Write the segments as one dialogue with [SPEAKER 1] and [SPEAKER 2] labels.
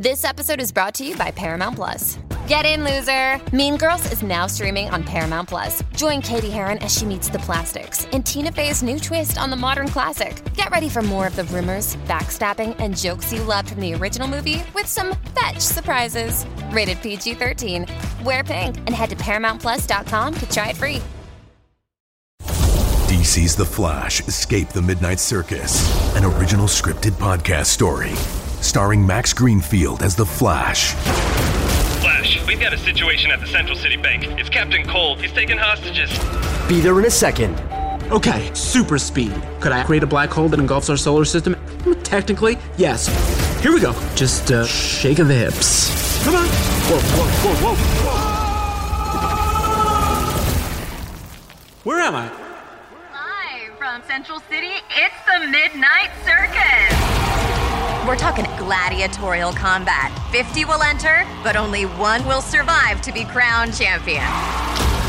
[SPEAKER 1] This episode is brought to you by Paramount Plus. Get in, loser! Mean Girls is now streaming on Paramount Plus. Join Cady Heron as she meets the plastics in Tina Fey's new twist on the modern classic. Get ready for more of the rumors, backstabbing, and jokes you loved from the original movie with some fetch surprises. Rated PG 13. Wear pink and head to ParamountPlus.com to try it free.
[SPEAKER 2] DC's The Flash Escape the Midnight Circus, an original scripted podcast story starring Max Greenfield as The Flash.
[SPEAKER 3] Flash, we've got a situation at the Central City Bank. It's Captain Cold. He's taking hostages.
[SPEAKER 4] Be there in a second.
[SPEAKER 5] Okay, super speed. Could I create a black hole that engulfs our solar system? Technically, yes. Here we go. Just uh, shake of the hips. Come on. Whoa, whoa, whoa, whoa. Whoa. Where am I?
[SPEAKER 6] Live from Central City, it's the Midnight Circus. We're talking gladiatorial combat. 50 will enter, but only one will survive to be crowned champion.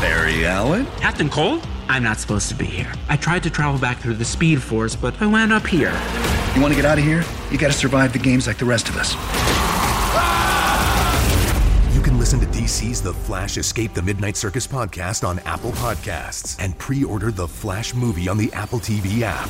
[SPEAKER 7] Barry Allen?
[SPEAKER 5] Captain Cold? I'm not supposed to be here. I tried to travel back through the Speed Force, but I wound up here.
[SPEAKER 7] You want to get out of here? You gotta survive the games like the rest of us.
[SPEAKER 2] You can listen to DC's The Flash Escape the Midnight Circus podcast on Apple Podcasts and pre order the Flash movie on the Apple TV app.